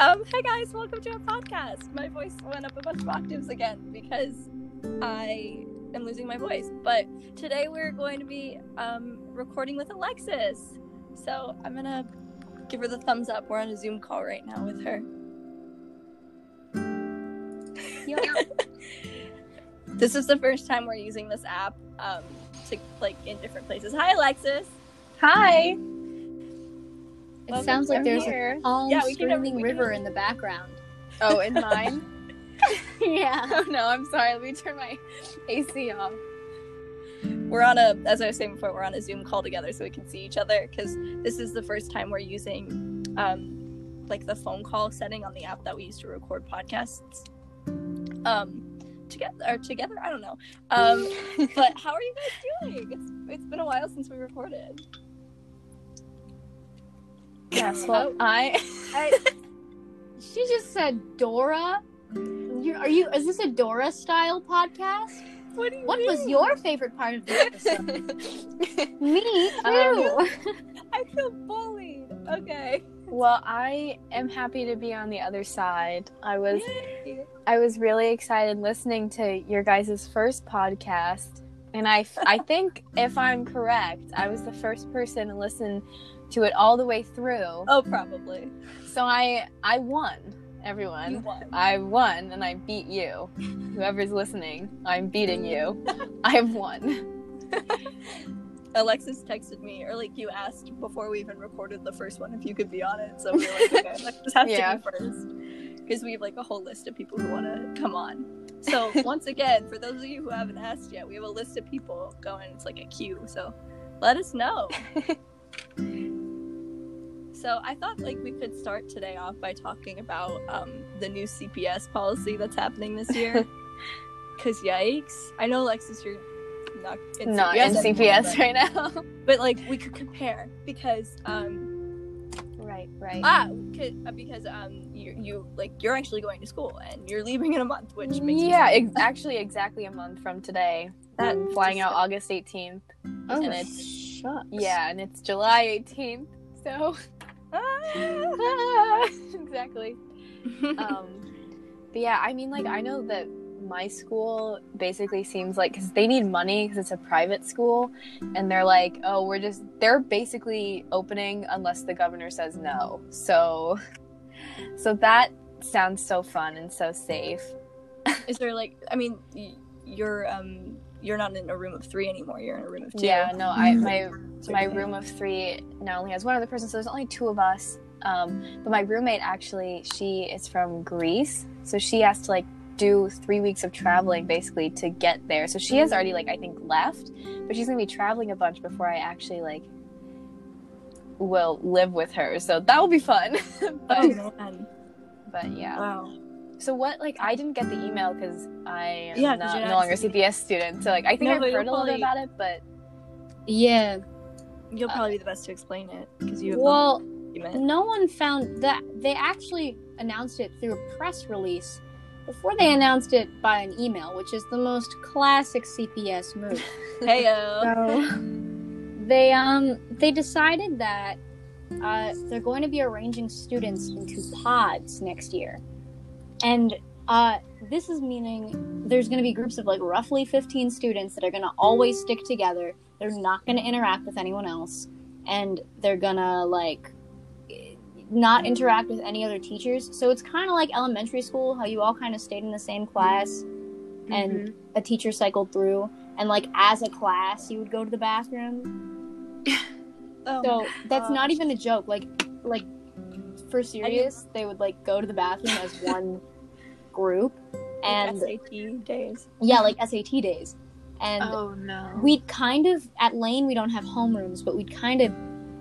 Um, hi guys, welcome to our podcast. My voice went up a bunch of octaves again because I am losing my voice. But today we're going to be um, recording with Alexis. So I'm gonna give her the thumbs up. We're on a Zoom call right now with her. this is the first time we're using this app um, to like in different places. Hi, Alexis. Hi. It Welcome sounds like there's here. a calm, yeah, we streaming can- river in the background. Oh, in mine? yeah. oh no, I'm sorry. Let me turn my AC off. We're on a, as I was saying before, we're on a Zoom call together so we can see each other because this is the first time we're using um, like the phone call setting on the app that we use to record podcasts. Um, together or together, I don't know. Um, but how are you guys doing? It's it's been a while since we recorded. Yes, well, I. I, She just said Dora. You, are you? Is this a Dora style podcast? what do you What was your favorite part of the episode? Me too. Um, I feel bullied. Okay. well, I am happy to be on the other side. I was Yay. I was really excited listening to your guys' first podcast, and I, I think if I'm correct, I was the first person to listen to it all the way through. Oh, probably. So I I won, You everyone. won. I won and I beat you. Whoever's listening, I'm beating you. I've won. Alexis texted me, or like you asked before we even recorded the first one if you could be on it. So we were like, okay, Alexis has Yeah. to be first because we have like a whole list of people who want to come on. So once again, for those of you who haven't asked yet, we have a list of people going. It's like a queue. So let us know. so I thought like we could start today off by talking about um, the new CPS policy that's happening this year. Cause yikes! I know Alexis, you're not in Not CPS in anymore, CPS but- right now. but like we could compare because um right, right. ah uh, because um you you like you're actually going to school and you're leaving in a month which makes yeah, ex- actually, exactly a month from today. That I'm flying out August 18th. Oh, and it's shucks. yeah, and it's July 18th. So Ah. exactly. um but yeah i mean like i know that my school basically seems like because they need money because it's a private school and they're like oh we're just they're basically opening unless the governor says no. So so that sounds so fun and so safe. Is there like I mean y- you're um you're not in a room of three anymore you're in a room of two. Yeah no i my So my room of three not only has one other person so there's only two of us um, but my roommate actually she is from greece so she has to like do three weeks of traveling basically to get there. So she has already like i think left but she's gonna be traveling a bunch before i actually like will live with her. So that will be fun. But, oh man. But yeah. Wow. So what like i didn't get the email because i am Yeah, not, no longer a CPS. student. So like i think No, i've heard a little bit about it but Yeah. you'll uh, probably be the best to explain it because you have Well, no one found that they actually announced it through a press release before they announced it by an email, which is the most classic CPS move. heyo So they um they decided that uh, they're going to be arranging students into pods next year, and uh, this is meaning there's going to be groups of like roughly 15 students that are going to always stick together. They're not going to interact with anyone else, and they're gonna like not interact with any other teachers. So it's kind of like elementary school, how you all kind of stayed in the same class, and mm-hmm. a teacher cycled through. And like as a class you would go to the bathroom. Oh, so that's gosh. not even a joke. Like like for serious they would like go to the bathroom as one group and SAT days. Yeah like sat days. And oh no. we'd kind of at lane we don't have homerooms but we'd kind of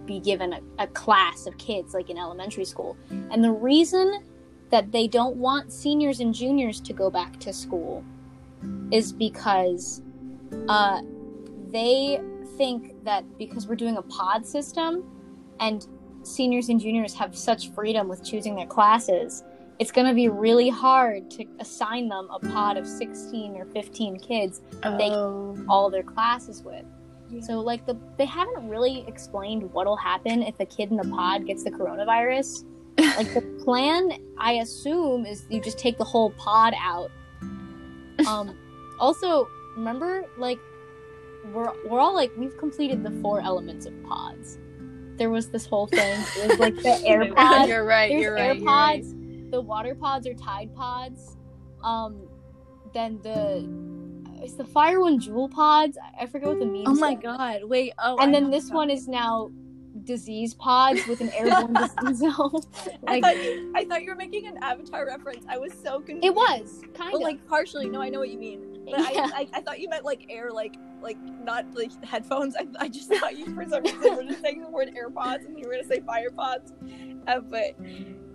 be given a, a class of kids like in elementary school and the reason that they don't want seniors and juniors to go back to school is because uh, they think that because we're doing a pod system and seniors and juniors have such freedom with choosing their classes it's going to be really hard to assign them a pod of 16 or 15 kids they- oh. all their classes with. Yeah. So like the they haven't really explained what'll happen if a kid in the pod gets the coronavirus. Like the plan, I assume, is you just take the whole pod out. Um, also, remember, like we're we're all like we've completed the four elements of pods. There was this whole thing. It was like the air pods. you're right. There's You're right. You're right. pods. The water pods are tide pods. Um, then the is the fire one Juul pods. I- forget what the means. Oh my god! Wait. Oh. And I then this one is now disease pods with an airborne disease zone. I thought you. I thought you were making an Avatar reference. I was so confused. it was kind Well, of like partially. No, I know what you mean. But Yeah. I, I, I thought you meant like air, like like not like headphones. I, I just thought you for some reason were just saying the word AirPods and you were gonna say fire pods. Uh, but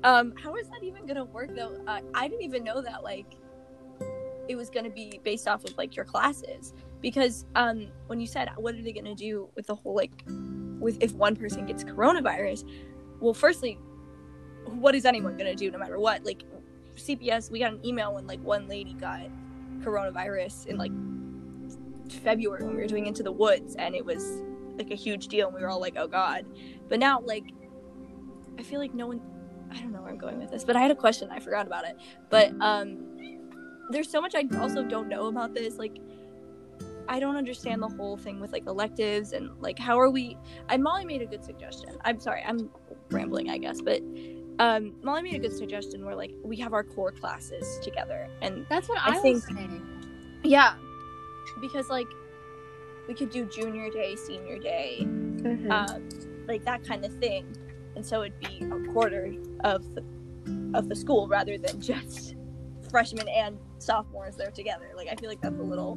um, how is that even gonna work though? Uh, I didn't even know that like it was gonna be based off of like your classes. Because um when you said what are they gonna do with the whole like with if one person gets coronavirus? Well firstly what is anyone gonna do no matter what? Like cps we got an email when like one lady got coronavirus in like february when we were doing into the woods and it was like a huge deal and we were all like oh god. But now like i feel like no one i don't know where i'm going with this but i had a question i forgot about it. But um there's so much i also don't know about this like I don't understand the whole thing with like electives and like how are we I Molly made a good suggestion. I'm sorry, I'm rambling I guess, but um Molly made a good suggestion where like we have our core classes together and that's what I I, think- saying. yeah because like we could do junior day, senior day, Mhm. um, like that kind of thing, and so it'd be a quarter of the of the school rather than just freshmen and sophomores there together. Like I feel like that's a little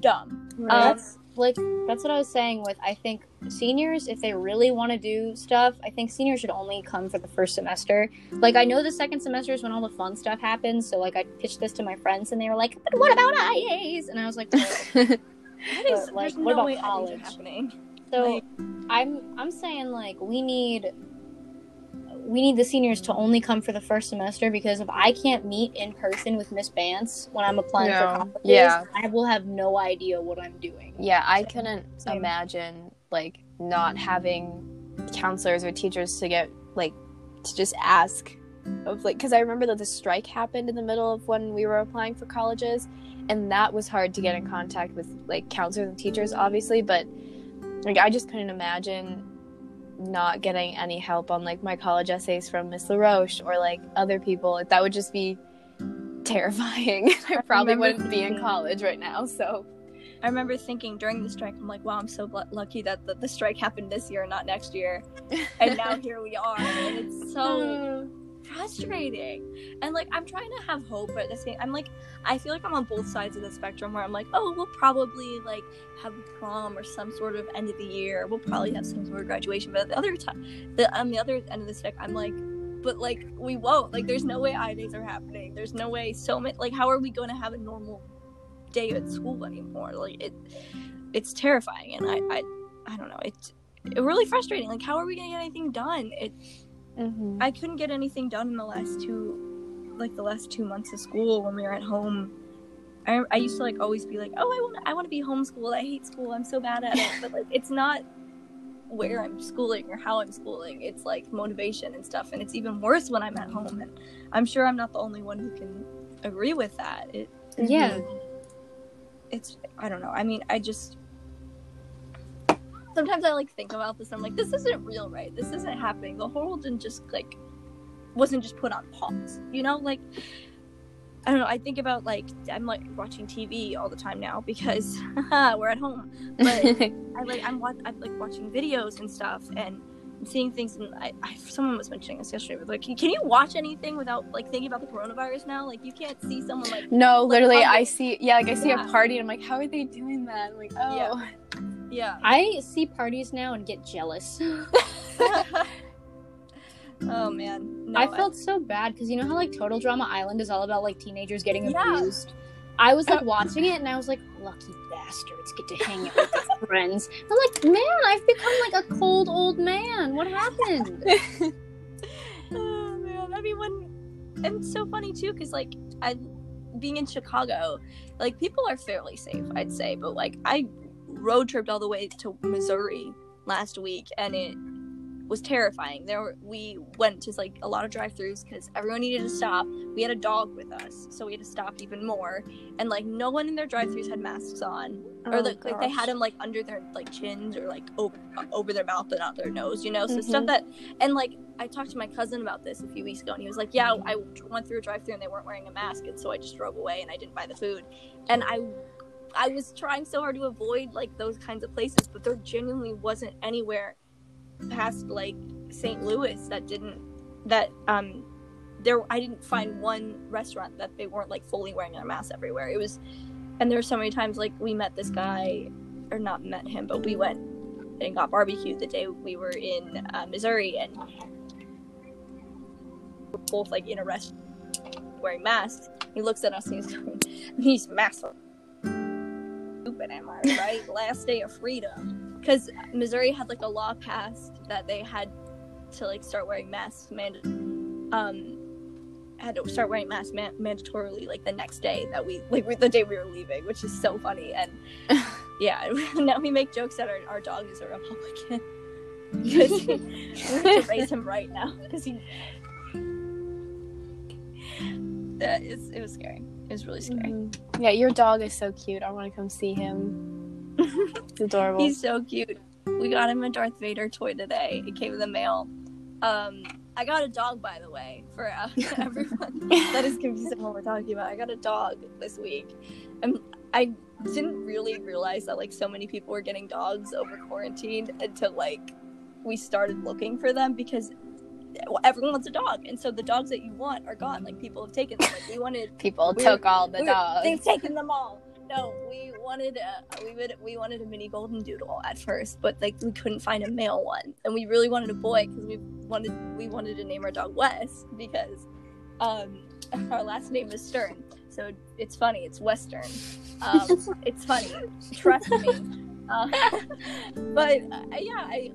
dumb. Right. Um, That's like that's what I was saying with I think seniors if they really want to do stuff, I think seniors should only come for the first semester. Like I know the second semester is when all the fun stuff happens, so like I pitched this to my friends and they were like, "But what about IAs?" And I was like, well, That is, But, like, what no about way IAs are college? happening. So Like- I'm I'm saying like we need we need the seniors to only come for the first semester because if I can't meet in person with Miss Bance when I'm applying No. for colleges, Yeah. I will have no idea what I'm doing. Yeah, I couldn't Same. imagine like not having counselors or teachers to get like to just ask of like because I remember that the strike happened in the middle of when we were applying for colleges, and that was hard to get in contact with like counselors and teachers, obviously. But like I just couldn't imagine not getting any help on like my college essays from Miss LaRoche or like other people. That would just be terrifying. I probably remember wouldn't be in college right now. So I remember thinking during the strike, I'm like, wow, I'm so bl- lucky that the, the strike happened this year, not next year. And now here we are, and it's so oh. Frustrating. And like, I'm trying to have hope, but at the same, I'm like, I feel like I'm on both sides of the spectrum where I'm like, oh, we'll probably like have a prom or some sort of end of the year. We'll probably have some sort of graduation. But at the other time, the on the other end of the stick, I'm like. But like we won't. Like there's no way I days are happening. There's no way so many like how are we going to have a normal day at school anymore. Like it, it's terrifying, and I, I, I don't know. It's it really frustrating. Like, how are we gonna get anything done? It, Mhm. I couldn't get anything done in the last two, like the last two months of school when we were at home. I, I used to like always be like, oh, I want, I want to be homeschooled. I hate school. I'm so bad at it. But like, it's not where I'm schooling or how I'm schooling. It's like motivation and stuff, and it's even worse when I'm at home. And I'm sure I'm not the only one who can agree with that. It, Yeah. it's I don't know. I mean, I just sometimes I like think about this. I'm like, this isn't real, right? This isn't happening. The whole world didn't just like wasn't just put on pause. You know, like I don't know. I think about like I'm like watching TV all the time now because we're at home. But I like I'm, wa- I'm like watching videos and stuff and. I'm seeing things and I, I someone was mentioning this yesterday but like can, you watch anything without like thinking about the coronavirus now like you can't see someone like No, Like, literally, I see. Yeah, like I see Yeah. a party, and I'm like, how are they doing that? I'm like, oh, Yeah. Yeah I see parties now and get jealous. oh man, no, I felt so bad because you know how like Total Drama Island is all about like teenagers getting Yeah. abused. I was like watching it and I was like, lucky bastards get to hang out with their friends. I'm like, man, I've become like a cold old man. What happened? oh man, I mean when and it's so funny too because like I being in Chicago, like people are fairly safe, I'd say, but like I road tripped all the way to Missouri last week and it was terrifying. There were, we went to like a lot of drive-throughs because everyone needed to stop. We had a dog with us, so we had to stop even more. And like no one in their drive-throughs had masks on, or Oh, like, like they had them like under their like chins or like over over their mouth but not their nose, you know. So Mhm. stuff that and like I talked to my cousin about this a few weeks ago, and he was like, "Yeah, I went through a drive-through and they weren't wearing a mask, and so I just drove away and I didn't buy the food." And I I was trying so hard to avoid like those kinds of places, but there genuinely wasn't anywhere past like St. Louis that didn't that um there I didn't find one restaurant that they weren't like fully wearing their masks everywhere. It was and there were so many times like we met this guy or not met him, but we went and got barbecue the day we were in uh, Missouri and we're both like in a restaurant wearing masks. He looks at us and he's going, these masks am I right? Last day of freedom. Because Missouri had like a law passed that they had to like start wearing masks mand- um had to start wearing masks man- mandatorily like the next day that we like the day we were leaving which is so funny and yeah now we make jokes that our, our dog is a republican because we have to raise him right now because he that is it was scary it was really scary Mhm. Yeah, your dog is so cute. I want to come see him. It's adorable. He's so cute. We got him a Darth Vader toy today. It came in the mail. Um, I got a dog, by the way, for uh, everyone that is confused on what we're talking about. I got a dog this week, and I didn't really realize that like so many people were getting dogs over quarantine until like we started looking for them because everyone wants a dog, and so the dogs that you want are gone. Like people have taken them. Like we wanted People we took all the we- dogs. They've taken them all. No, we wanted a, we would we wanted a mini golden doodle at first, but like we couldn't find a male one, and we really wanted a boy because we wanted we wanted to name our dog Wes because um, our last name is Stern, so it's funny. It's Western. Um, it's funny. Trust me. Uh, but uh, yeah, I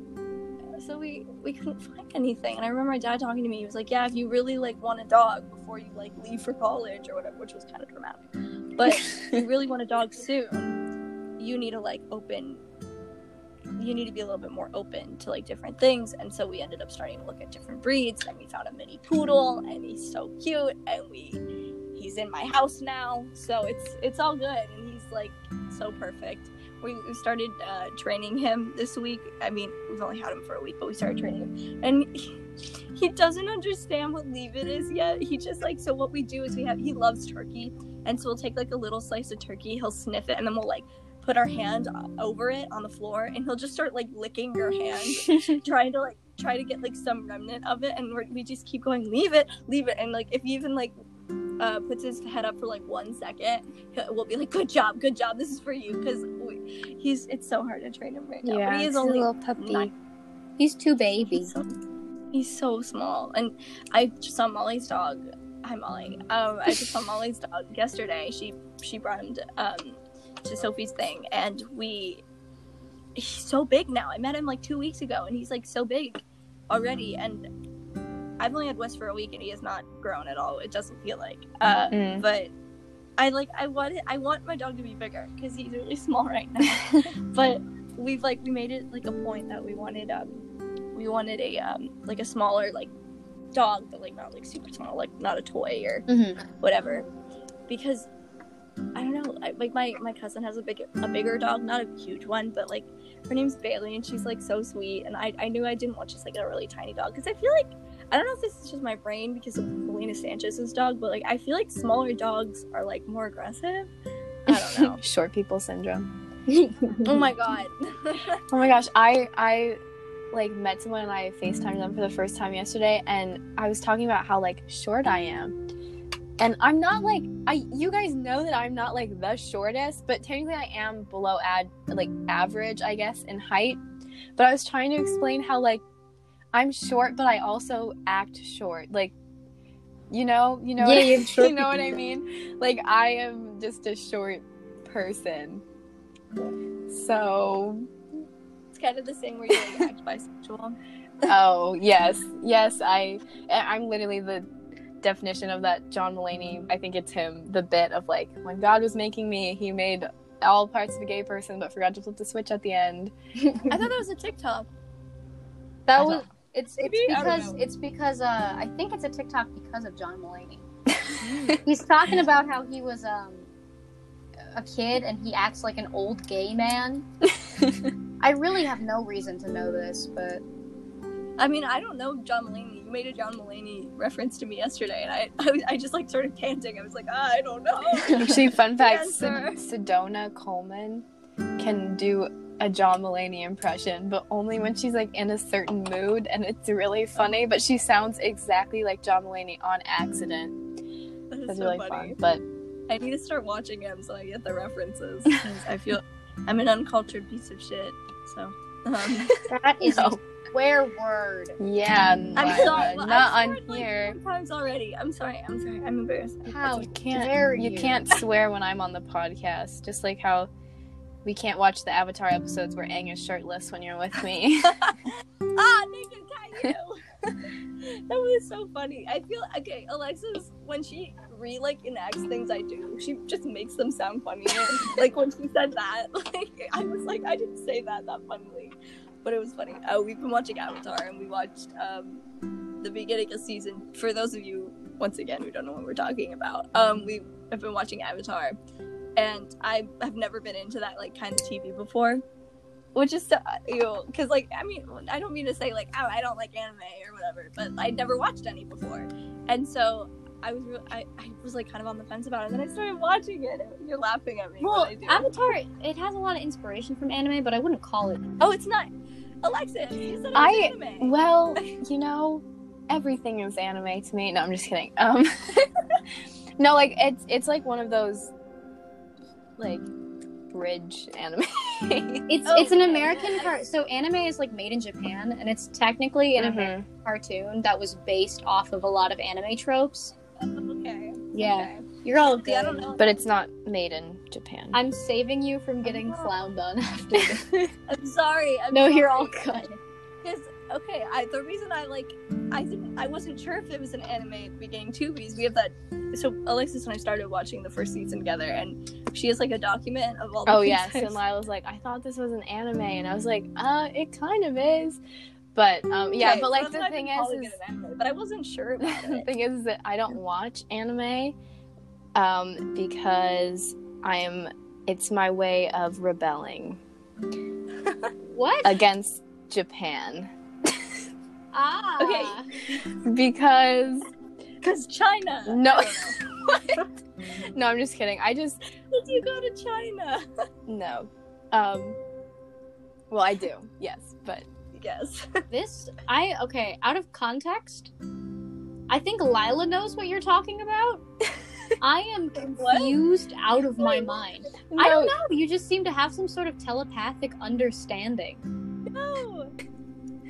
so we we couldn't find anything, and I remember my dad talking to me. He was like, "Yeah, if you really like want a dog before you like leave for college or whatever," which was kind of dramatic. But if you really want a dog soon, you need to like open. You need to be a little bit more open to like different things, and so we ended up starting to look at different breeds, and we found a mini poodle, and he's so cute, and we he's in my house now, so it's it's all good, and he's like so perfect. We, started uh, training him this week. I mean, we've only had him for a week, but we started training him, and he, he doesn't understand what leave it is yet. He just like so. What we do is we have he loves turkey, and so we'll take like a little slice of turkey. He'll sniff it, and then we'll like put our hand over it on the floor, and he'll just start like licking your hand, trying to like try to get like some remnant of it, and we're, we just keep going, leave it, leave it, and like if he even like uh, puts his head up for like one second, he'll- we'll be like, good job, good job, this is for you, because he's it's so hard to train him right now. yeah, but he is he's a little puppy. nine- He's too baby. He's so, he's so small. And I just saw Molly's dog. Hi Molly. Um, I just saw Molly's dog yesterday. She she brought him to um to Sophie's thing, and we he's so big now. I met him like two weeks ago, and he's like so big already. And I've only had Wes for a week, and he has not grown at all. It doesn't feel like. Uh, Mm. but. I like I want it, I want my dog to be bigger because he's really small right now but we've like we made it like a point that we wanted um we wanted a um like a smaller like dog but like not like super small like not a toy or Mhm. whatever because I don't know I, like my my cousin has a big a bigger dog not a huge one but like her name's Bailey and she's like so sweet and I I knew I didn't want just like a really tiny dog because I feel like I don't know if this is just my brain because of Melina Sanchez's dog but like I feel like smaller dogs are like more aggressive I don't know Short people syndrome. oh my god Oh my gosh, I I like met someone and I FaceTimed them for the first time yesterday and I was talking about how like short I am. And I'm not like I you guys know that I'm not like the shortest, but technically I am below ad like average, I guess, in height. But I was trying to explain how like I'm short but I also act short. Like you know, you know Yeah, what, I- you're you know what I mean? Like I am just a short person. So It's kind of the same where you like act bisexual. oh yes yes i i'm literally the definition of that john mulaney i think it's him the bit of like oh when god was making me he made all parts of a gay person but forgot to flip the switch at the end I thought that was a TikTok. That I was don't- It's Maybe? it's because it's because uh I think it's a TikTok because of John Mulaney. He's talking about how he was um a kid and he acts like an old gay man. I really have no reason to know this, but I mean, I don't know John Mulaney. You made a John Mulaney reference to me yesterday, and I, I, was- I just like started panting. I was like, ah, I don't know. Actually, fun fact: Yes, Sed- Sedona Coleman can do a John Mulaney impression, but only when she's like in a certain mood, and it's really funny. But she sounds exactly like John Mulaney on accident. That is It's so really funny. fun. But I need to start watching him so I get the references. I feel I'm an uncultured piece of shit. So, um, that is No. a swear word. yeah, I'm Lila, sorry. well, not I've on sworn, like, here. four times already. I'm sorry. I'm sorry. I'm embarrassed. How you can't dare you you. can't swear when I'm on the podcast. Just like how we can't watch the Avatar episodes where Aang is shirtless when you're with me. ah, naked Caillou. that was so funny. I feel okay. Alexis, when she re like enacts things I do, she just makes them sound funnier. like when she said that, like I was like, I didn't say that that funnily, but it was funny. Uh, we've been watching Avatar, and we watched um, the beginning of season. For those of you, once again, who don't know what we're talking about, um, we have been watching Avatar, and I have never been into that like kind of TV before which is so, you know because like i mean i don't mean to say like oh i don't like anime or whatever but i'd never watched any before and so i was re- I, I was like kind of on the fence about it and then i started watching it you're laughing at me Well, I do. Avatar it has a lot of inspiration from anime, but I wouldn't call it. oh it's not alexis you it I anime. well, you know, everything is anime to me. No, I'm just kidding. Um, no, like it's it's like one of those like bridge anime. It's Oh, it's an. American car. So anime is like made in Japan, and it's technically an American Mhm. cartoon that was based off of a lot of anime tropes. okay Yeah, okay. you're all See, i good. don't know But it's not made in Japan. I'm saving you from getting Oh. clowned on after this. i'm sorry I'm no, you're all good. Because okay, I the reason I like I didn't I wasn't sure if it was an anime at the beginning too because we have that. So Alexis and I started watching the first season together, and she has like a document of all. The oh yes, I've- and Lila was like, I thought this was an anime, and I was like, uh, it kind of is. But um, yeah, Okay, but like that's the thing is, is anime, but I wasn't sure about the thing is, is that I don't watch anime um, because I'm. It's my way of rebelling What? against Japan ah. Okay. because Because China. No. I no, I'm just kidding. I just Did you go to China? no. Um, well, I do, yes, but yes. This I okay. Out of context, I think Lila knows what you're talking about. I am What? confused out of my mind. no, I don't know. You just seem to have some sort of telepathic understanding. No.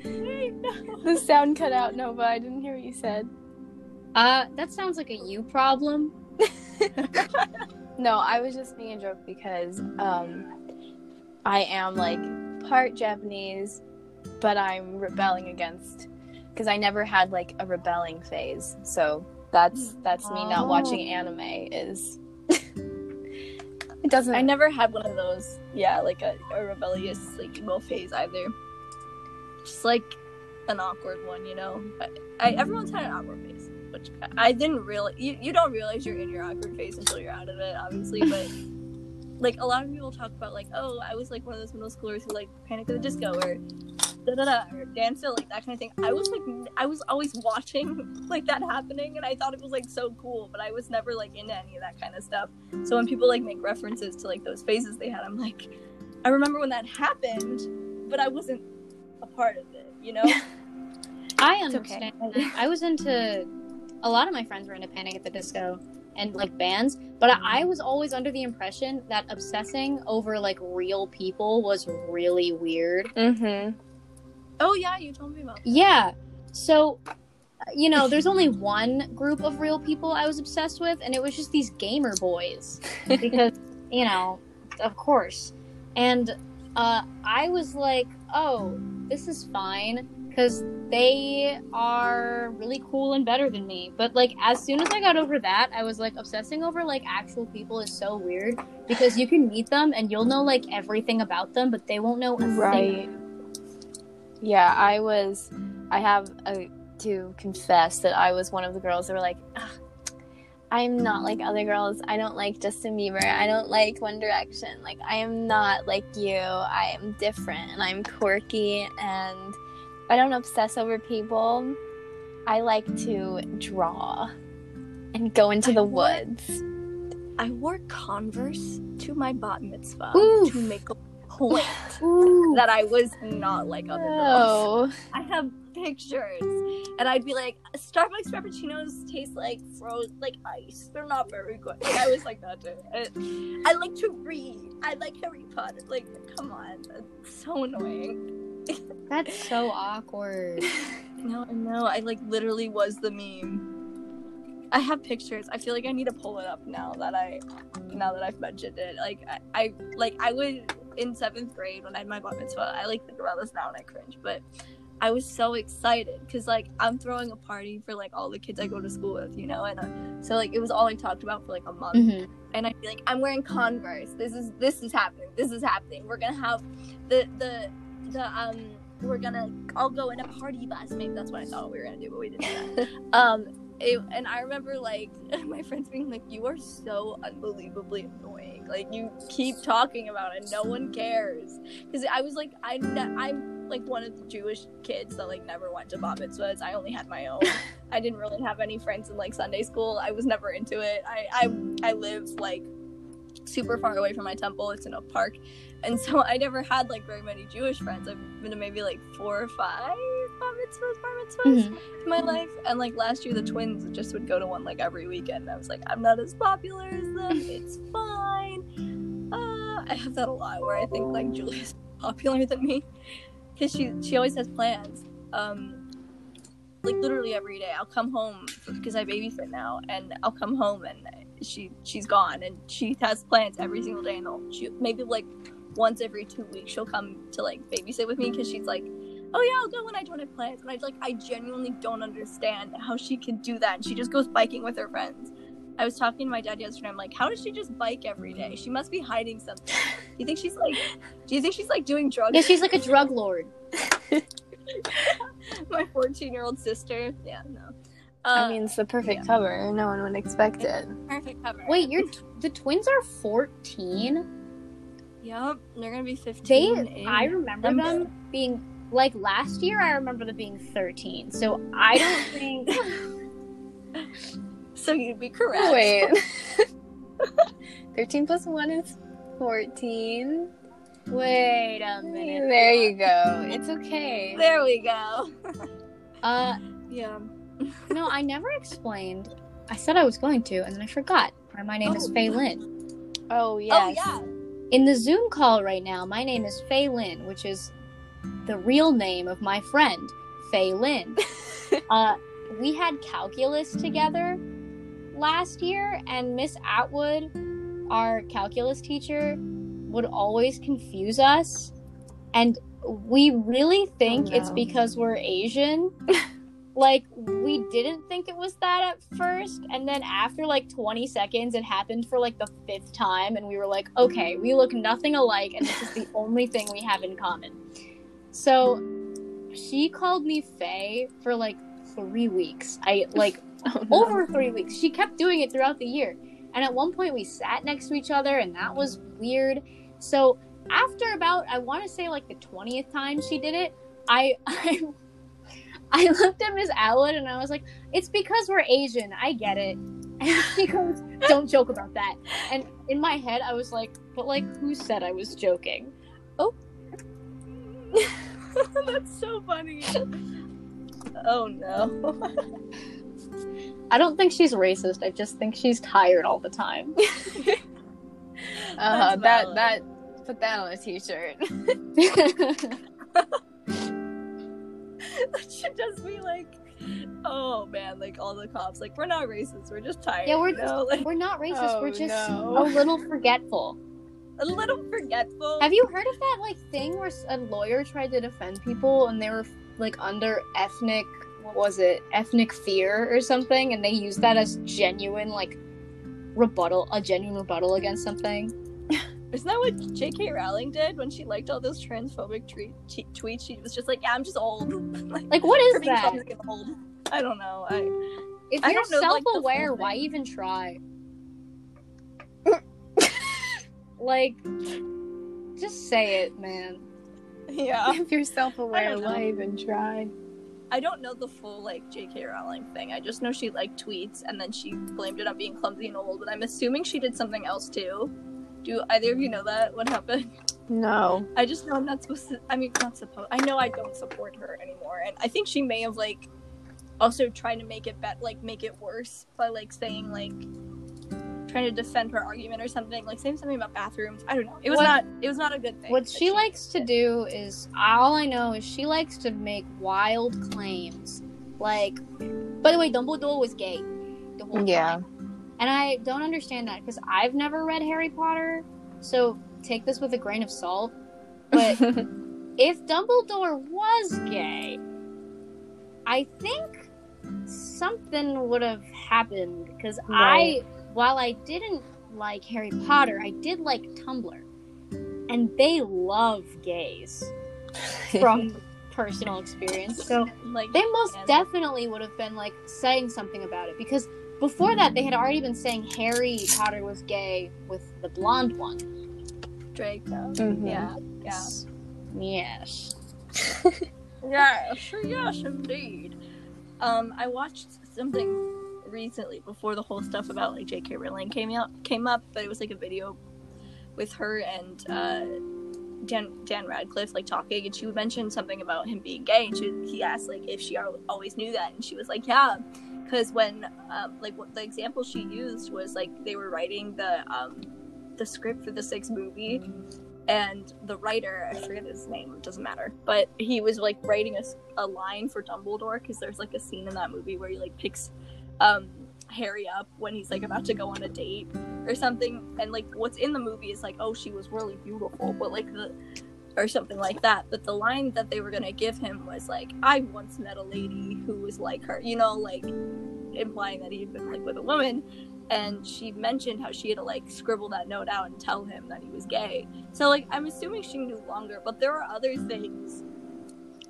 Wait, no. the sound cut out. Nova. I didn't hear what you said. Uh, that sounds like a you problem. No, I was just being a joke because um, I am like part Japanese, but I'm rebelling against because I never had like a rebelling phase. So that's that's me not Oh. watching anime. Is it doesn't? I never had one of those. Yeah, like a, a rebellious like emo phase either. Just like an awkward one, you know. I, I everyone's had an awkward phase, which I didn't really. You, you don't realize you're in your awkward phase until you're out of it, obviously. But like a lot of people talk about, like, oh, I was like one of those middle schoolers who like Panic at the Disco or da da da or Dan and Phil, like that kind of thing. I was like, I was always watching like that happening, and I thought it was like so cool, but I was never like into any of that kind of stuff. So when people like make references to like those phases they had, I'm like, I remember when that happened, but I wasn't a part of it, you know? I It's okay. understand. I was into a lot of my friends were into Panic at the Disco and like bands, but I was always under the impression that obsessing over like real people was really weird. Mm-hmm. oh yeah, you told me about. That. Yeah. So, you know, there's only one group of real people I was obsessed with, and it was just these gamer boys. Because, you know, of course. And uh, I was like, oh, this is fine. Because they are really cool and better than me. But, like, as soon as I got over that, I was like, obsessing over, like, actual people is so weird. Because you can meet them and you'll know, like, everything about them, but they won't know. Right. Yeah, I was I have a, to confess that I was one of the girls that were like, "Ugh, I'm not like other girls. I don't like Justin Bieber. I don't like One Direction. Like, I am not like you. I am different and I'm quirky and I don't obsess over people. I like to draw and go into I the want- woods. I wore Converse to my bat mitzvah Oof. to make a point Ooh. that I was not like other girls. Oh, I have pictures, and I'd be like, Starbucks frappuccinos taste like froze like ice. They're not very good. Like, I was like that too. And I like to read. I like Harry Potter. Like, come on, that's so annoying. That's so awkward. No, no, I like literally was the meme. I have pictures. I feel like I need to pull it up now that I, now that I've mentioned it. Like I, I like I would in seventh grade when I had my bat mitzvah. I like think about this now and I cringe, but I was so excited because like I'm throwing a party for like all the kids I go to school with, you know, and uh, so like it was all I talked about for like a month Mhm. and I'd be like, I'm wearing Converse. This is this is happening. This is happening. We're gonna have the the the um we're gonna all go in a party bus. Maybe that's what I thought we were gonna do, but we didn't. do that. um, it, and I remember like my friends being like, "You are so unbelievably annoying. Like you keep talking about it, no one cares." Because I was like, I ne- I'm like one of the Jewish kids that like never went to bat mitzvahs. I only had my own. I didn't really have any friends in like Sunday school. I was never into it. I I I live like super far away from my temple. It's in a Park, and so I never had like very many Jewish friends. I've been to maybe like four or five bar mitzvahs, bar mitzvahs Mhm. in my life. And like last year, the twins just would go to one like every weekend. I was like, I'm not as popular as them. It's fine. Uh, I have that a lot where I think like Julia's popular than me because she she always has plans. Um, like literally every day, I'll come home because I babysit now, and I'll come home and she she's gone, and she has plans every single day, and she maybe like once every two weeks she'll come to like babysit with me because she's like oh yeah, I'll go when I don't have plans. And I like I genuinely don't understand how she can do that. And she just goes biking with her friends. I was talking to my dad yesterday. I'm like, how does she just bike every day? She must be hiding something. Do you think she's like? Do you think she's like doing drugs? Yeah, she's like a drug lord. my 14 year old sister. Yeah, no. I Uh, mean, it's the perfect yeah. cover. No one would expect it. perfect cover. Wait, you're t- the twins are 14? Yep, they're gonna be 15. They I remember November. them being like last year I remember them being 13. So I don't think So you'd be correct. Wait. 13 plus 1 is 14. Wait a minute. There you go. It's okay. There we go. Uh yeah. no, I never explained. I said I was going to and then I forgot. My name is Oh. Faye Lynn. Oh, yes. Oh yeah. In the Zoom call right now, my name is Faye Lin, which is the real name of my friend, Faye Lin. uh, we had calculus together last year, and Miss Atwood, our calculus teacher, would always confuse us. And we really think Oh, it's because we're Asian. like, we didn't think it was that at first. And then after like 20 seconds, it happened for like the fifth time. And we were like, okay, we look nothing alike. And this is the only thing we have in common. So she called me Faye for like three weeks. I like Oh, no. over three weeks. She kept doing it throughout the year. And at one point, we sat next to each other, and that was weird. So after about, I want to say like the twentieth time she did it, I I I looked at Miss Atwood and I was like, "It's because we're Asian. I get it." And she goes, "Don't joke about that." And in my head, I was like, "But like, who said I was joking?" Oh. That's so funny. Oh no. I don't think she's racist. I just think she's tired all the time. Uh, that, valid. that, put that on a t shirt. that should just be like, oh man, like all the cops, like we're not racist, we're just tired. Yeah, we're you know? like We're not racist. Oh, we're just no. a little forgetful. a little forgetful. Have you heard of that like thing where a lawyer tried to defend people and they were like under ethnic what was it ethnic fear or something and they used that as genuine like rebuttal a genuine rebuttal against something Isn't that what J.K. Rowling did when she liked all those transphobic tweet, t- tweets? She was just like, "Yeah, I'm just old." like, Like, what is that? old. I don't know. I If I you're know, like, self-aware, why even try? like, just say it, man. yeah. if you're self-aware, I don't know. why even try? I don't know the full like J.K. Rowling thing. I just know she liked tweets and then she blamed it on being clumsy and old. But I'm assuming she did something else too. Do either of you know that? What happened? No. I just know I'm not supposed to. I mean, not supposed. I know I don't support her anymore, and I think she may have like also tried to make it bet like make it worse by like saying like trying to defend her argument or something, like saying something about bathrooms. I don't know. It was What- not. It was not a good thing. What that she likes to do is all I know is she likes to make wild claims. Like, by the way, Dumbledore was gay the whole Yeah. time. And I don't understand that because I've never read Harry Potter, so take this with a grain of salt. But if Dumbledore was gay, I think something would have happened because Right. I, while I didn't like Harry Potter, I did like Tumblr, and they love gays from personal experience. So like they most and- definitely would have been like saying something about it because before that they had already been saying Harry Potter was gay with the blonde one. Draco. Mhm. Yeah. Yeah. Yes. Yes, yes, indeed. Um, I watched something recently before the whole stuff about like J.K. Rowling came out came up, but it was like a video with her and uh, Dan Dan Radcliffe like talking, and she mentioned something about him being gay, and she, he asked like if she always knew that, and she was like, yeah, because when um, like what the example she used was like they were writing the um, the script for the sixth movie and the writer i forget his name it doesn't matter but he was like writing a line for dumbledore because there's like a scene in that movie where he like picks um harry up when he's like about to go on a date or something and like what's in the movie is like oh she was really beautiful but like the or something like that but the line that they were gonna give him was like i once met a lady who was like her you know like implying that he'd been like with a woman and she mentioned how she had to like scribble that note out and tell him that he was gay so like I'm assuming she knew longer, but there are other things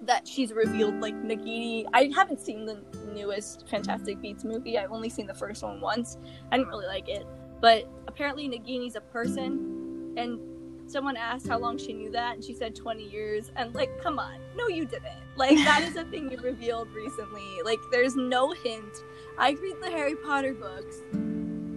that she's revealed like Nagini. I haven't seen the newest Fantastic Beasts movie. I've only seen the first one once. I didn't really like it. But apparently Nagini's a person and someone asked how long she knew that and she said 20 years and like come on. No you didn't. Like that is a thing you revealed recently. Like there's no hint. I read the Harry Potter books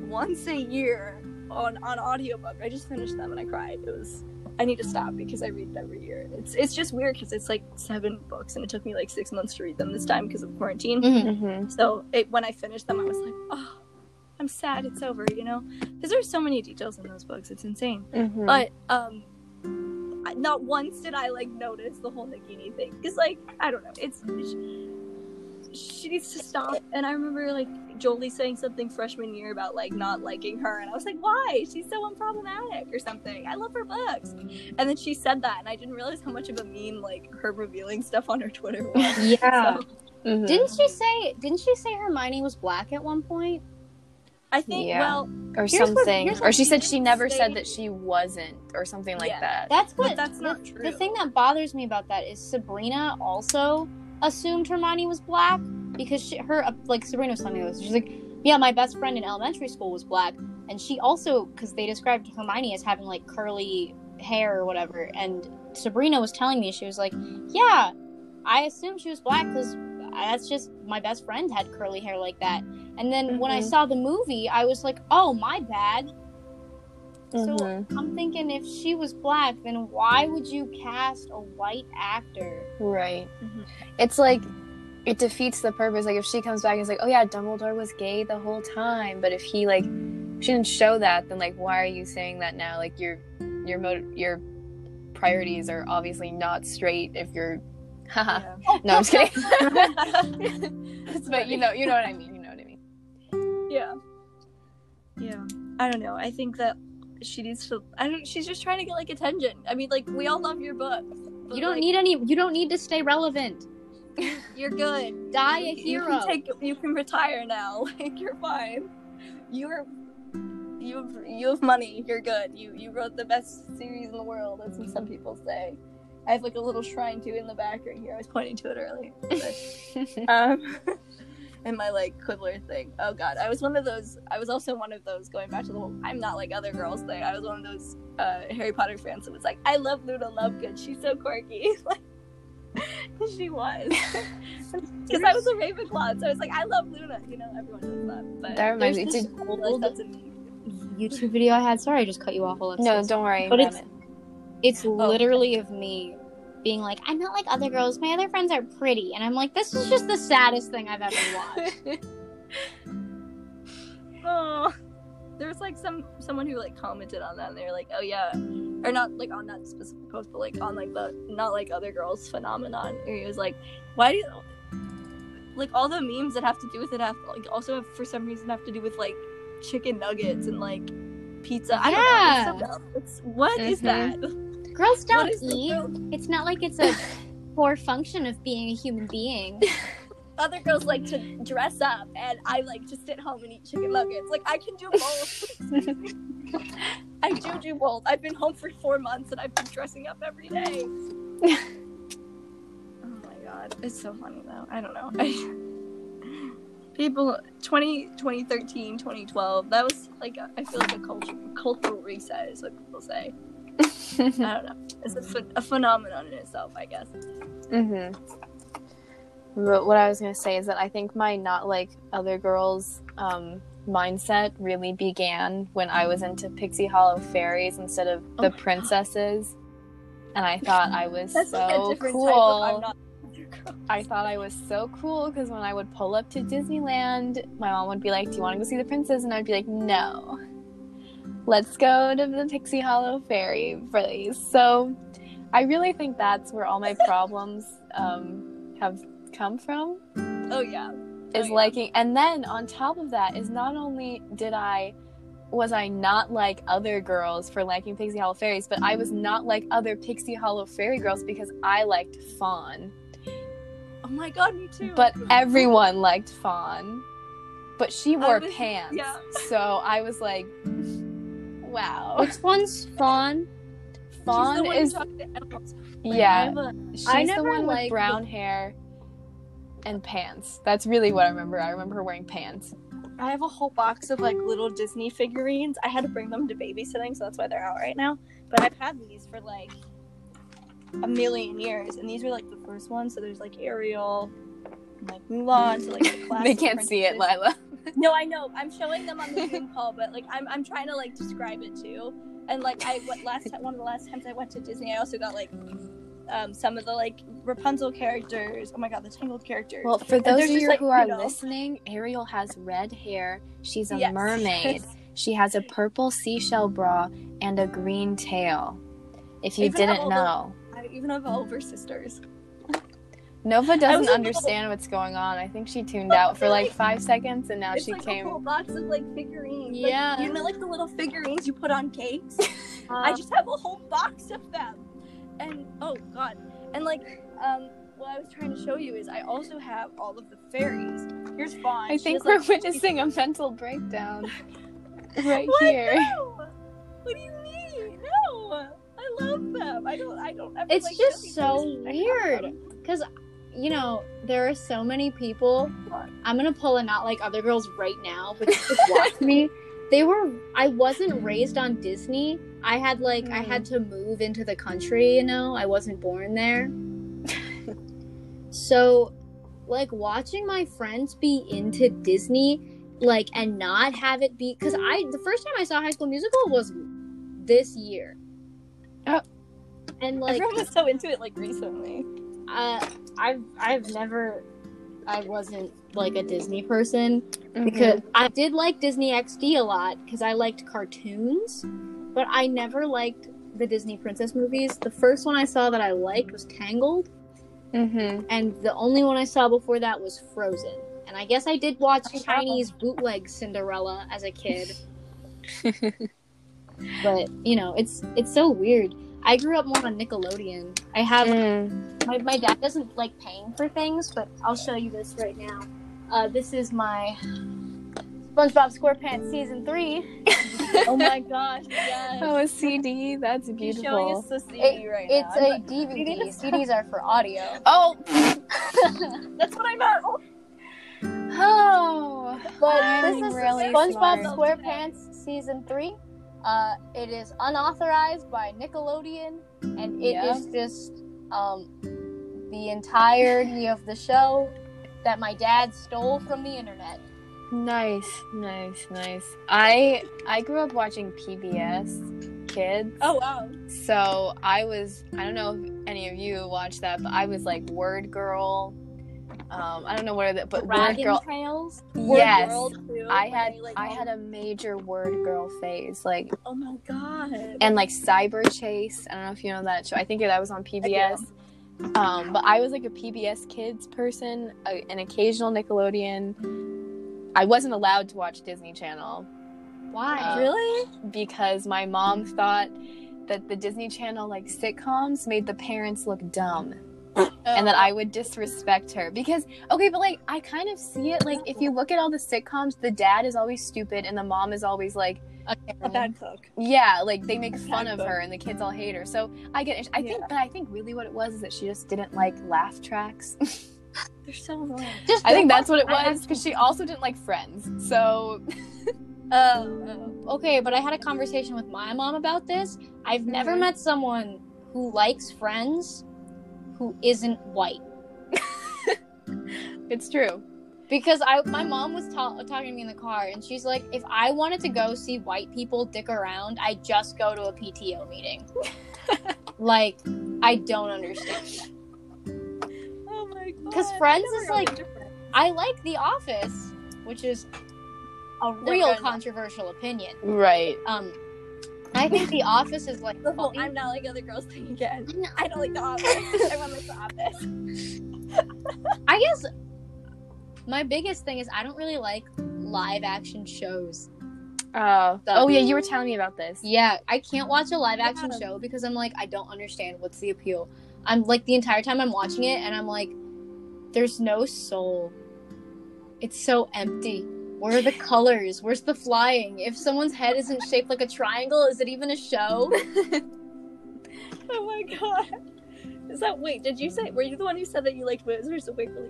once a year on on audiobook. I just finished them and I cried. It was I need to stop because I read it every year. It's it's just weird because it's like seven books and it took me like six months to read them this time because of quarantine. Mhm. So it, when I finished them, I was like, oh, I'm sad it's over. You know, because there's so many details in those books. It's insane. Mhm. But um, not once did I like notice the whole Nagini thing because like I don't know. It's she, she needs to stop. And I remember like Jolie saying something freshman year about like not liking her, and I was like, why? She's so unproblematic or something. I love her books. And then she said that, and I didn't realize how much of a meme like her revealing stuff on her Twitter was. Yeah. So, Mhm. Didn't she say? Didn't she say Hermione was black at one point? I think Yeah. well, or Here's what- something, or she said she never say. said that she wasn't, or something like Yeah. that. That's But what. that's the- not The true. thing that bothers me about that is Sabrina also assumed Hermione was black because she, her uh, like Sabrina was telling me this. She's like, yeah, my best friend in elementary school was black, and she also because they described Hermione as having like curly hair or whatever, and Sabrina was telling me she was like, yeah, I assumed she was black because that's just my best friend had curly hair like that. And then when I Mhm. saw the movie, I was like, oh my bad. So Mhm. I'm thinking if she was black, then why would you cast a white actor? Right. Mhm. It's like it defeats the purpose. Like if she comes back and is like, "Oh yeah, Dumbledore was gay the whole time," but if he like she didn't show that, then like why are you saying that now? Like your your mo- your priorities are obviously not straight if you're. Haha. Yeah. No, I'm just kidding. But you know, you know what I mean. Yeah. Yeah. I don't know. I think that she needs to. I don't. She's just trying to get like attention. I mean, like we all love your book. You don't like, need any. You don't need to stay relevant. You're good. Die a You- You hero. can take. You can retire now. Like you're fine. You're. you have, you have money. You're good. You you wrote the best series in the world, as some people say. I have like a little shrine to in the back right here. I was pointing to it earlier. But, um, and my like quibbler thing. Oh god, I was one of those. I was also one of those going back to the whole "I'm not like other girls" thing. I was one of those uh, Harry Potter fans that was like, "I love Luna Lovegood. She's so quirky." like she was, because I was a Ravenclaw, so I was like, "I love Luna." You know, everyone does that. But That reminds me. There's Did, this like, old that's a. YouTube video I had. Sorry, I just cut you off, a Alexis. no, don't worry. But it's- it. It's literally of me being like, I'm not like other girls. My other friends are pretty, and I'm like, this is just the saddest thing I've ever watched. Oh, there was like some someone who like commented on that, and they were like, "Oh yeah," or not like on that specific post, but like on like the not like other girls phenomenon. Where he was like, "Why do you, like all the memes that have to do with it have like also have, for some reason have to do with like chicken nuggets and like pizza? I don't know. It's, what is Mhm. that? girls don't eat. It's not like it's a core function of being a human being. Other girls like to dress up, and I like to sit home and eat chicken nuggets. Like I can do both. I do do both. I've been home for four months and I've been dressing up every day. oh my god, it's so funny though. I don't know. People, 20, 2013, 2012, that was like, a, I feel like a culture, cultural reset is what people say. I don't know. It's a, ph- a phenomenon in itself, I guess. hmm But what I was gonna say is that I think my not like other girls um, mindset really began when I was into Pixie Hollow fairies instead of Oh the my God. princesses, and I thought I was That's like so cool. type of I'm not. I thought I was so cool because when I would pull up to Disneyland, my mom would be like, "Do you want to go see the princess?" And I'd be like, "No, let's go to the Pixie Hollow Fairy, please." So, I really think that's where all my problems um, have come from Oh yeah. is Oh, yeah. liking, and then on top of that is not only did I was I not like other girls for liking Pixie Hollow fairies, but I was not like other Pixie Hollow fairy girls because I liked Fawn. Oh my god, me too. But everyone liked Fawn. But she wore was- pants. yeah. So I was like, wow. Which one's Fawn? Fawn is. who is, talks to animals. Like, I yeah, a- she's the one with brown hair and pants. That's really what I remember. I remember her wearing pants. I have a whole box of like little Disney figurines. I had to bring them to babysitting, so that's why they're out right now. But I've had these for like a million years, and these were like the first ones. So there's like Ariel, and, like Mulan, so like the classic. they can't see it. Lila. No, I know. I'm showing them on the Zoom call, but like I'm I'm trying to like describe it too. And like I went last time one of the last times I went to Disney, I also got like um some of the like Rapunzel characters. Oh my god, the Tangled characters. Well, for those of you like, who are you know- listening, Ariel has red hair. She's a Yes. mermaid. She has a purple seashell bra and a green tail. If you Even didn't all the- know. I even have all of her sisters. Nova doesn't understand what's going on. I think she tuned out for like five seconds and now it's she like came. a whole box of like figurines. Like, Yeah. you know, like the little figurines you put on cakes. Uh, I just have a whole box of them. And oh god. And like um what I was trying to show you is I also have all of the fairies. Here's Fawn. I think has, we're like, witnessing a mental breakdown right What? here. No! What do you mean? No! I love them. I don't I don't ever it's like just so figures. I have weird because you know there are so many people. I'm gonna pull a not like other girls right now but just watch me. They were i wasn't raised on disney. I had like i had mm. to move into the country you know? I wasn't born there. So like watching my friends be into disney like and not have it be because i the first time i saw high school musical was this year. Oh. and like Everyone was so into it like recently. Uh, I've I've never I wasn't like a Disney person Mm-hmm. because I did like Disney XD a lot because I liked cartoons, but I never liked the Disney princess movies. The first one I saw that I liked was Tangled, hmm and the only one I saw before that was Frozen. And I guess I did watch Chinese bootleg Cinderella as a kid, but you know, it's it's so weird. I grew up more on Nickelodeon. I have Mm. my, my dad doesn't like paying for things, but I'll show you this right now. Uh, this is my SpongeBob SquarePants season three. oh my gosh, yes. Oh, a CD. That's beautiful. He's showing beautiful. us the CD It- right it's now. a DVD. CDs are for audio. Oh. That's what I meant. Oh, Oh. But I'm this is really SpongeBob smart. SquarePants season three. Uh, it is unauthorized by Nickelodeon, and it is Yeah. just um, the entirety of the show that my dad stole from the internet. Nice, nice, nice. I I grew up watching PBS Kids. oh wow. So I was I don't know if any of you watched that, but I was like Word Girl. Um, I don't know what are the but Word Dragon Girl. Trails. Word Yes, World, too, I had they, like, I all- had a major Word Girl phase, like Oh my god. and like Cyber Chase. I don't know if you know that show. I think that was on PBS. Um, but I was like a PBS Kids person, a, an occasional Nickelodeon. I wasn't allowed to watch Disney Channel Why? Uh, really? because my mom thought that the Disney Channel like sitcoms made the parents look dumb and that I would disrespect her because okay but like I kind of see it like if you look at all the sitcoms the dad is always stupid and the mom is always like a bad cook. yeah like they make fun of Exactly. her and the kids all hate her so I get it I think but I think really what it was is that she just didn't like laugh tracks They're so annoying. Just I think that's what it was because she also didn't like friends so Oh, okay, but I had a conversation with my mom about this. I've never Mhm. met someone who likes Friends who isn't white. it's true Because I, my mom was ta- talking to me in the car, and she's like, "If I wanted to go see white people dick around, I just go to a PTO meeting." like, I don't understand. oh my god. 'Cause I Friends is, like- I like The Office, which is a real controversial opinion. right Um, I think The Office is like The whole. I'm not like other girls thing again. I don't like the office. I want like the office. I guess my biggest thing is I don't really like live action shows. oh oh yeah you were telling me about this Yeah, I can't watch a live action Yeah. show because I'm like, I don't understand what's the appeal. I'm like the entire time I'm watching it, and I'm like, there's no soul. It's so empty. Where are the colors? Where's the flying? If someone's head isn't shaped like a triangle, is it even a show? Oh my god. Is that wait? Did you say? Were you the one who said that you liked Wizards of Waverly?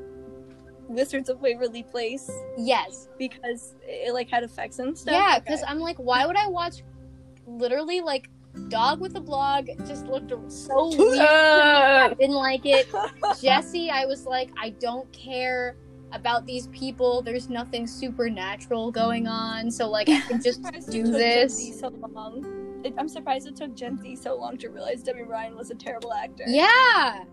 Wizards of Waverly Place yes. because it like had effects and stuff. Yeah, Okay. because I'm like, why would I watch literally like Dog with a Blog just looked so weird. I didn't like it. Jesse, I was like, I don't care about these people. There's nothing supernatural going on. So like I can just do took Gen Z this. so long. It, I'm surprised it took Gen Z so long to realize Debby Ryan was a terrible actor. Yeah.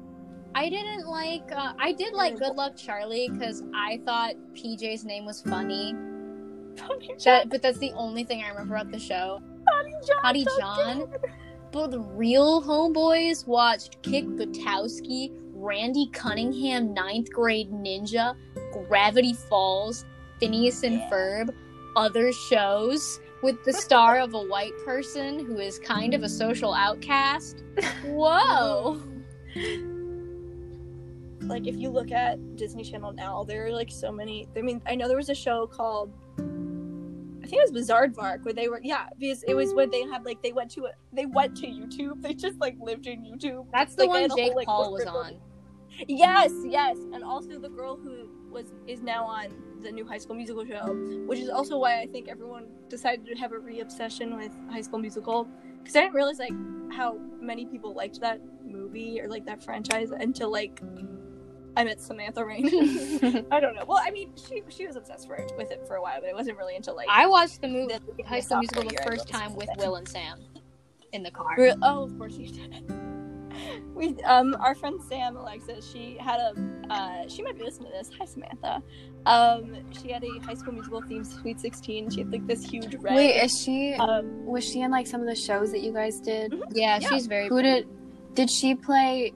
I didn't like uh, I did like Good Luck Charlie because I thought PJ's name was funny. That, but that's the only thing I remember about the show. Hottie John. But the real homeboys watched Kick Buttowski, Randy Cunningham, ninth grade ninja, Gravity Falls, Phineas and Yeah. Ferb, other shows with the star of a white person who is kind of a social outcast. Whoa. like if you look at Disney Channel now, there are like so many. I mean, I know there was a show called I think it was Bizaardvark where they were yeah because it was when they had like they went to a, they went to YouTube. They just like lived in YouTube. That's the Like, one Jake whole, like, Paul was on. Yes, yes, and also the girl who was is now on the new High School Musical show, which is also why I think everyone decided to have a re-obsession with High School Musical because I didn't realize like how many people liked that movie or like that franchise until like I met Samantha Rain. I don't know. Well, I mean, she she was obsessed for with it for a while, but it wasn't really until like I watched the movie the- High School Musical the first time with. Will and Sam in the car. Re- Oh, of course you did. We um our friend Sam Alexis, she had a uh she might be listening to this. Hi Samantha. Um she had a high school musical themed Sweet Sixteen. She had like this huge red Wait, is she um was she in like some of the shows that you guys did? Yeah, Yeah. she's very Who did did she play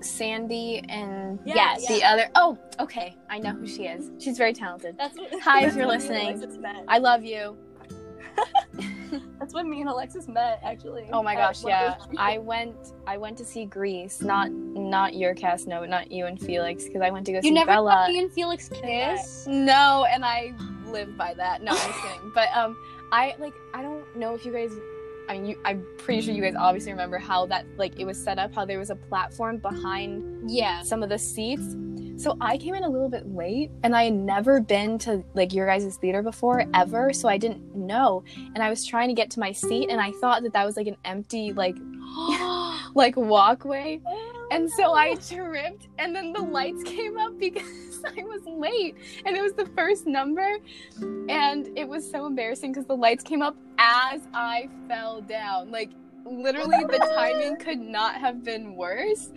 Sandy and Yeah, Yes. the other Oh, okay. I know who she is. She's very talented. that's what, Hi, if you're when me and listening. I love you. That's when me and Alexis met actually. Oh my gosh, yeah. I went I went to see Grease. not not your cast, no, not you and Felix, because I went to go You see never Bella. me and Felix kiss? No, and I live by that. No, I'm just kidding. But um, I like I don't know if you guys I mean you, I'm pretty sure you guys obviously remember how that like it was set up how there was a platform behind Yeah. some of the seats. So I came in a little bit late and I had never been to like your guys' theater before ever, so I didn't know. And I was trying to get to my seat and I thought that that was like an empty like like walkway. Oh. And so I tripped, and then the lights came up because I was late, and it was the first number, and it was so embarrassing because the lights came up as I fell down. Like literally, the timing could not have been worse.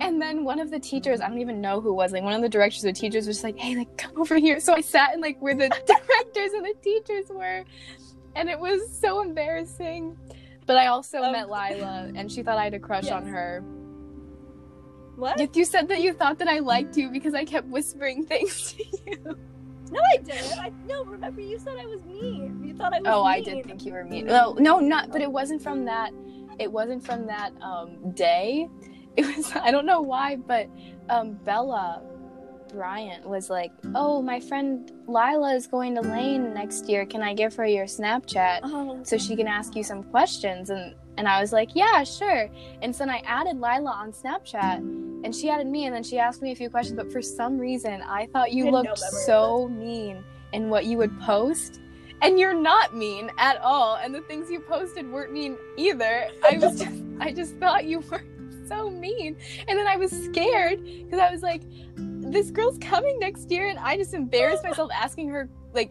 And then one of the teachers, I don't even know who it was, like one of the directors or teachers was just like, "Hey, like come over here." So I sat in like where the directors and the teachers were, and it was so embarrassing. But I also Um, met Lila, and she thought I had a crush on her. What? You, you said that you thought that I liked you because I kept whispering things to you. No, I didn't. I no. Remember, you said I was mean. You thought I was. Oh, I mean. did think you were mean. No, no, not. But it wasn't from that. It wasn't from that um, day. It was. I don't know why, but um, Bella Bryant was like, "Oh, my friend Lila is going to Lane next year. Can I give her your Snapchat Oh, so she can ask you some questions?" And and I was like, "Yeah, sure." And so then I added Lila on Snapchat, and she added me, and then she asked me a few questions. But for some reason, I thought you I looked so mean in what you would post. And you're not mean at all. And the things you posted weren't mean either. I was just I just thought you were so mean. And then I was scared because I was like, this girl's coming next year and I just embarrassed myself asking her like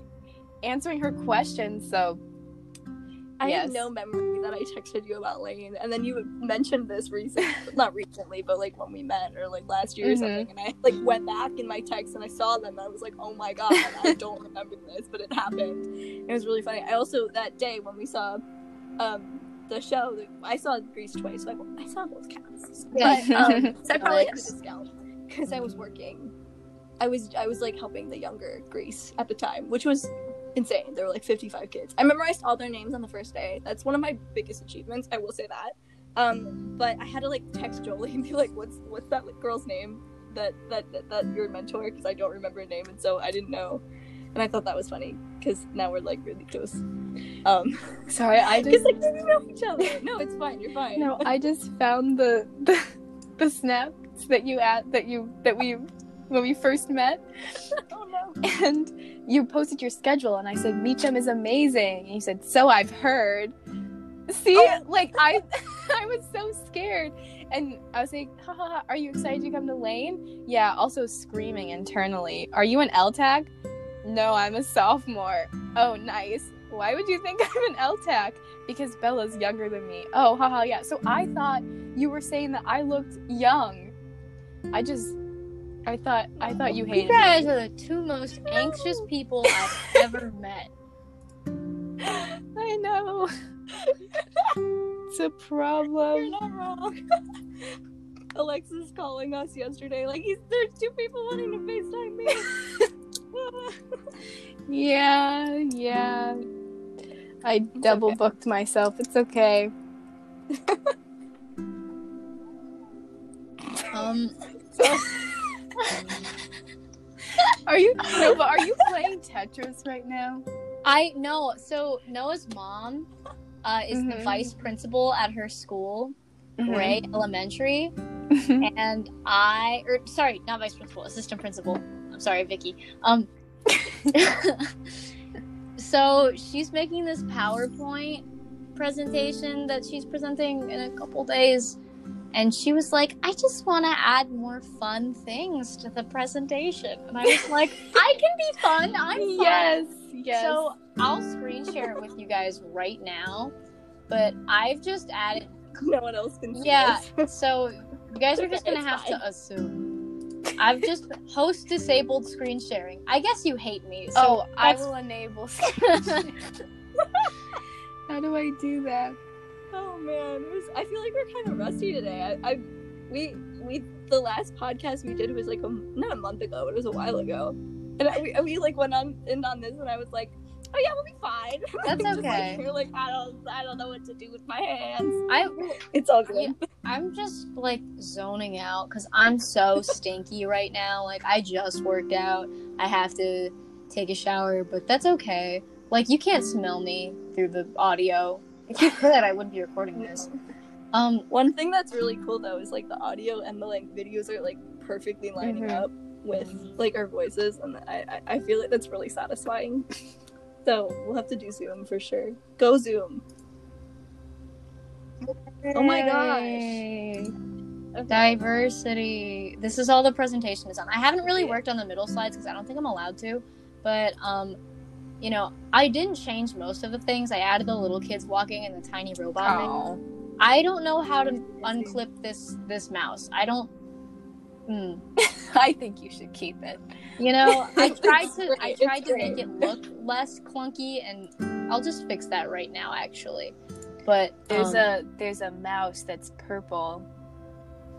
answering her questions. So I Yes. have no memory that I texted you about Lane, and then you mentioned this recently, not recently, but like when we met or like last year or Mhm. something, and I like went back in my text and I saw them, and I was like, oh my god, I don't remember this, but it happened. It was really funny. I also that day when we saw um the show, I saw Grease twice, so I, I saw both casts. Yeah. But, um, so I probably got a discount because I was working. I was I was like helping the younger Grease at the time, which was insane. There were like 55 kids. I memorized all their names on the first day. That's one of my biggest achievements. I will say that. Um, but I had to like text Jolie and be like, "What's what's that like, girl's name that that that, that your mentor?" Because I don't remember her name, and so I didn't know. And I thought that was funny because now we're like really close. Um, sorry, I just like we know each other. No, it's fine. You're fine. no, I just found the the, the snaps that you at that you that we when we first met. oh no. and you posted your schedule and I said Meacham is amazing. And you said so I've heard. See? Oh. like I I was so scared. And I was like haha are you excited to come to Lane? Yeah also screaming internally. Are you an LTAC no I'm a sophomore. Oh nice. Why would you think I'm an LTAC because Bella's younger than me. Oh haha yeah. So I thought you were saying that I looked young. I just I thought I thought you hated You me. guys are the two most anxious people I've ever met. I know. it's a problem. You're not wrong. Alexis calling us yesterday. Like, he's there's two people wanting to FaceTime me. Yeah, yeah. I double okay. booked myself. It's okay. Um, Are you are you playing Tetris right now? I know. So Noah's mom uh, is the Mhm. vice principal at her school, Mm-hmm. Ray Elementary, and I, or sorry, not vice principal, assistant principal. I'm sorry, Vicky. Um, so she's making this PowerPoint presentation that she's presenting in a couple days. And she was like, I just want to add more fun things to the presentation. And I was like, I can be fun. I'm fun. yes, yes. So I'll screen share it with you guys right now. But I've just added. no one else can see Yeah. this. So you guys are just gonna have fine. to assume. I've just host disabled screen sharing. I guess you hate me. So oh, I will enable. How do I do that? Oh man, was, I feel like we're kind of rusty today. I, I, we, we, the last podcast we did was like a, not a month ago, but it was a while ago, and I, we, we like went on in on this, and I was like, oh yeah, we'll be fine. That's Just, okay. Like, you're like, I don't, I don't know what to do with my hands. I It's all good. I'm just like zoning out because I'm so stinky right now. Like I just worked out. I have to take a shower, but that's okay. Like you can't smell me through the audio. If you could, I wouldn't be recording this. Um, One thing that's really cool though is like the audio and the like videos are like perfectly lining Mhm. up with like our voices, and I I, I feel like that's really satisfying. so we'll have to do Zoom for sure. Go Zoom. Oh my gosh. Yay. Diversity. This is all the presentation is on. I haven't really worked on the middle slides because I don't think I'm allowed to. But um, you know, I didn't change most of the things. I added the little kids walking and the tiny robot. thing. Oh. I don't know how to unclip this this mouse. I don't. Hmm. I think you should keep it. You know, I tried to great, I it's tried to great. make it look less clunky, and I'll just fix that right now, actually. But There's um, a there's a mouse that's purple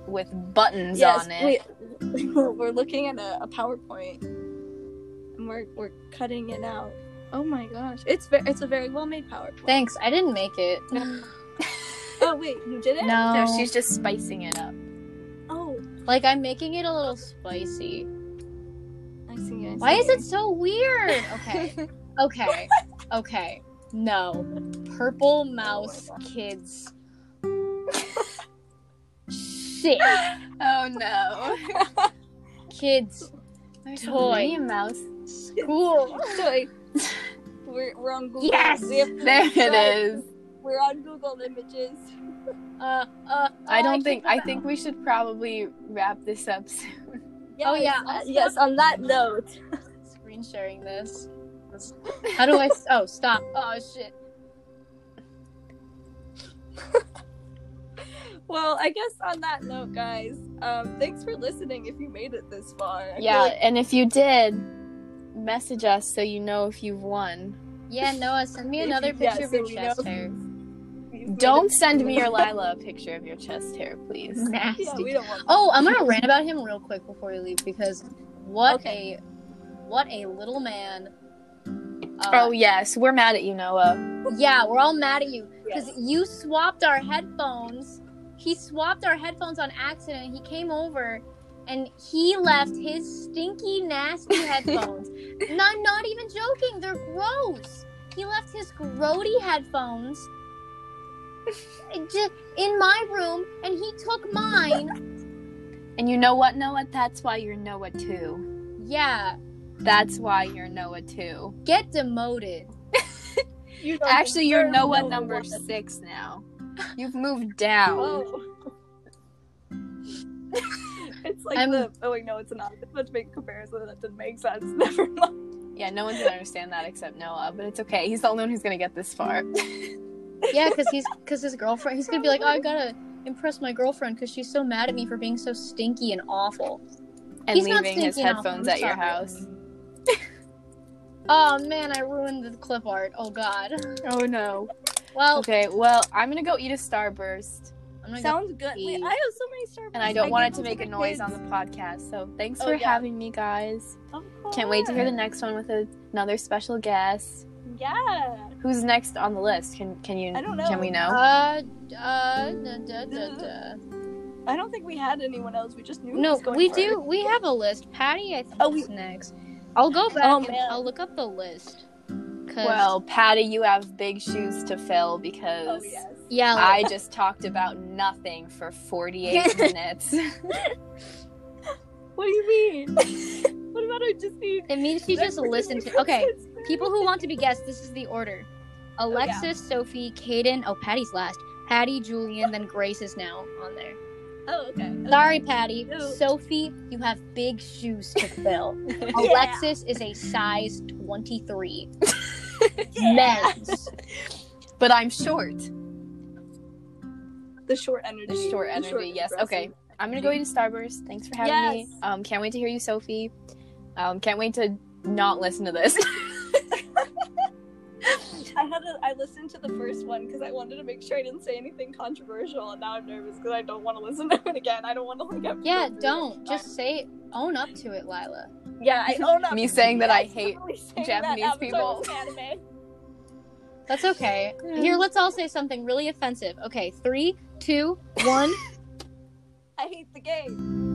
with buttons Yes, on it. we, we're looking at a, a PowerPoint, and we're we're cutting it out. Oh my gosh, it's ve- it's a very well made PowerPoint. thanks. I didn't make it. Oh wait, you did it? No, No, she's just spicing it up. Oh, like I'm making it a little spicy. I see. I Why is it so weird? Okay, okay, okay. No, purple mouse kids. Shit, Oh no. kids. There's Toy. Mouse. School. Toy. We're, we're on Google. Yes! We There it subscribe. is. We're on Google Images. Uh, uh. I oh, don't can't think I think we should probably wrap this up soon. Oh, yeah, uh, yes. On that note, screen sharing this. How do I? s- Oh, stop! Oh shit! well, I guess on that note, guys, um, thanks for listening. If you made it this far, I Yeah, like- and if you did, message us so you know if you've won. Yeah, Noah, send me another you- yeah, picture of your we chest hair. Don't send me or Lila a picture of your chest hair, please. Nasty. Yeah, we don't want. Oh, I'm gonna rant about him real quick before we leave because what Okay. a what a little man. Uh, Oh yes, we're mad at you, Noah. yeah, we're all mad at you because Yes. you swapped our headphones. He swapped our headphones on accident. He came over and he left his stinky, nasty headphones. and I'm not even joking. They're gross. He left his grody headphones just in my room, and he took mine. And you know what, Noah? That's why you're Noah too. Yeah, That's why you're Noah too. get demoted. You Actually, you're deserve Noah number one. six now. You've moved down. Oh. Oh. it's like I'm- the oh wait no it's not. It's such a big comparison that didn't make sense. Never mind. Yeah, no one's gonna understand that except Noah, but it's okay. He's the only one who's gonna get this far. Yeah, because he's because his girlfriend. He's gonna be like, oh, I gotta impress my girlfriend because she's so mad at me for being so stinky and awful. and He's leaving his headphones at your house. Oh man, I ruined the clip art. Oh god. Oh no. Well, Okay, well, I'm gonna go eat a starburst, I'm gonna go. Sounds good. Wait, I have so many Starbucks. and I don't want it to make a noise the on the podcast. So thanks Oh, for yeah. having me, guys. Can't wait to hear the next one with a, another special guest. Yeah. Who's next on the list? Can can you? I don't know. Can we know? Uh, uh, da, da, da, da. I don't think we had anyone else. We just knew. No, going we do. it. We have a list. Patty, I think Oh, we- is next. I'll go back Oh, and man. I'll look up the list. well, Patty, you have big shoes to fill because Oh because yes. Yeah, like, I just talked about nothing for 48 minutes. What do you mean? what about I just need? it means she just listened to. Okay, people who want to be guests, this is the order: oh, Alexis, Sophie, Kaden. Oh, Patty's last. Patty, Julian, then Grace is now on there. Oh okay. Um, Sorry, Patty. Ew. Sophie, you have big shoes to fill. Alexis is a size 23. Men's. but I'm short. The short energy. The short energy, yes. Okay. I'm gonna go eat a Starburst. Thanks for having me. Um, can't wait to hear you, Sophie. Um, can't wait to not listen to this. I had to, I listened to the first one because I wanted to make sure I didn't say anything controversial, and now I'm nervous because I don't want to listen to it again. I don't want to like have to Yeah, go don't. Just say, own up to it, Lila. yeah, I own up. Me to saying that I hate Japanese that people. Avatar was Anime. That's okay. Here, let's all say something really offensive. Okay, three, two, one. I hate the game.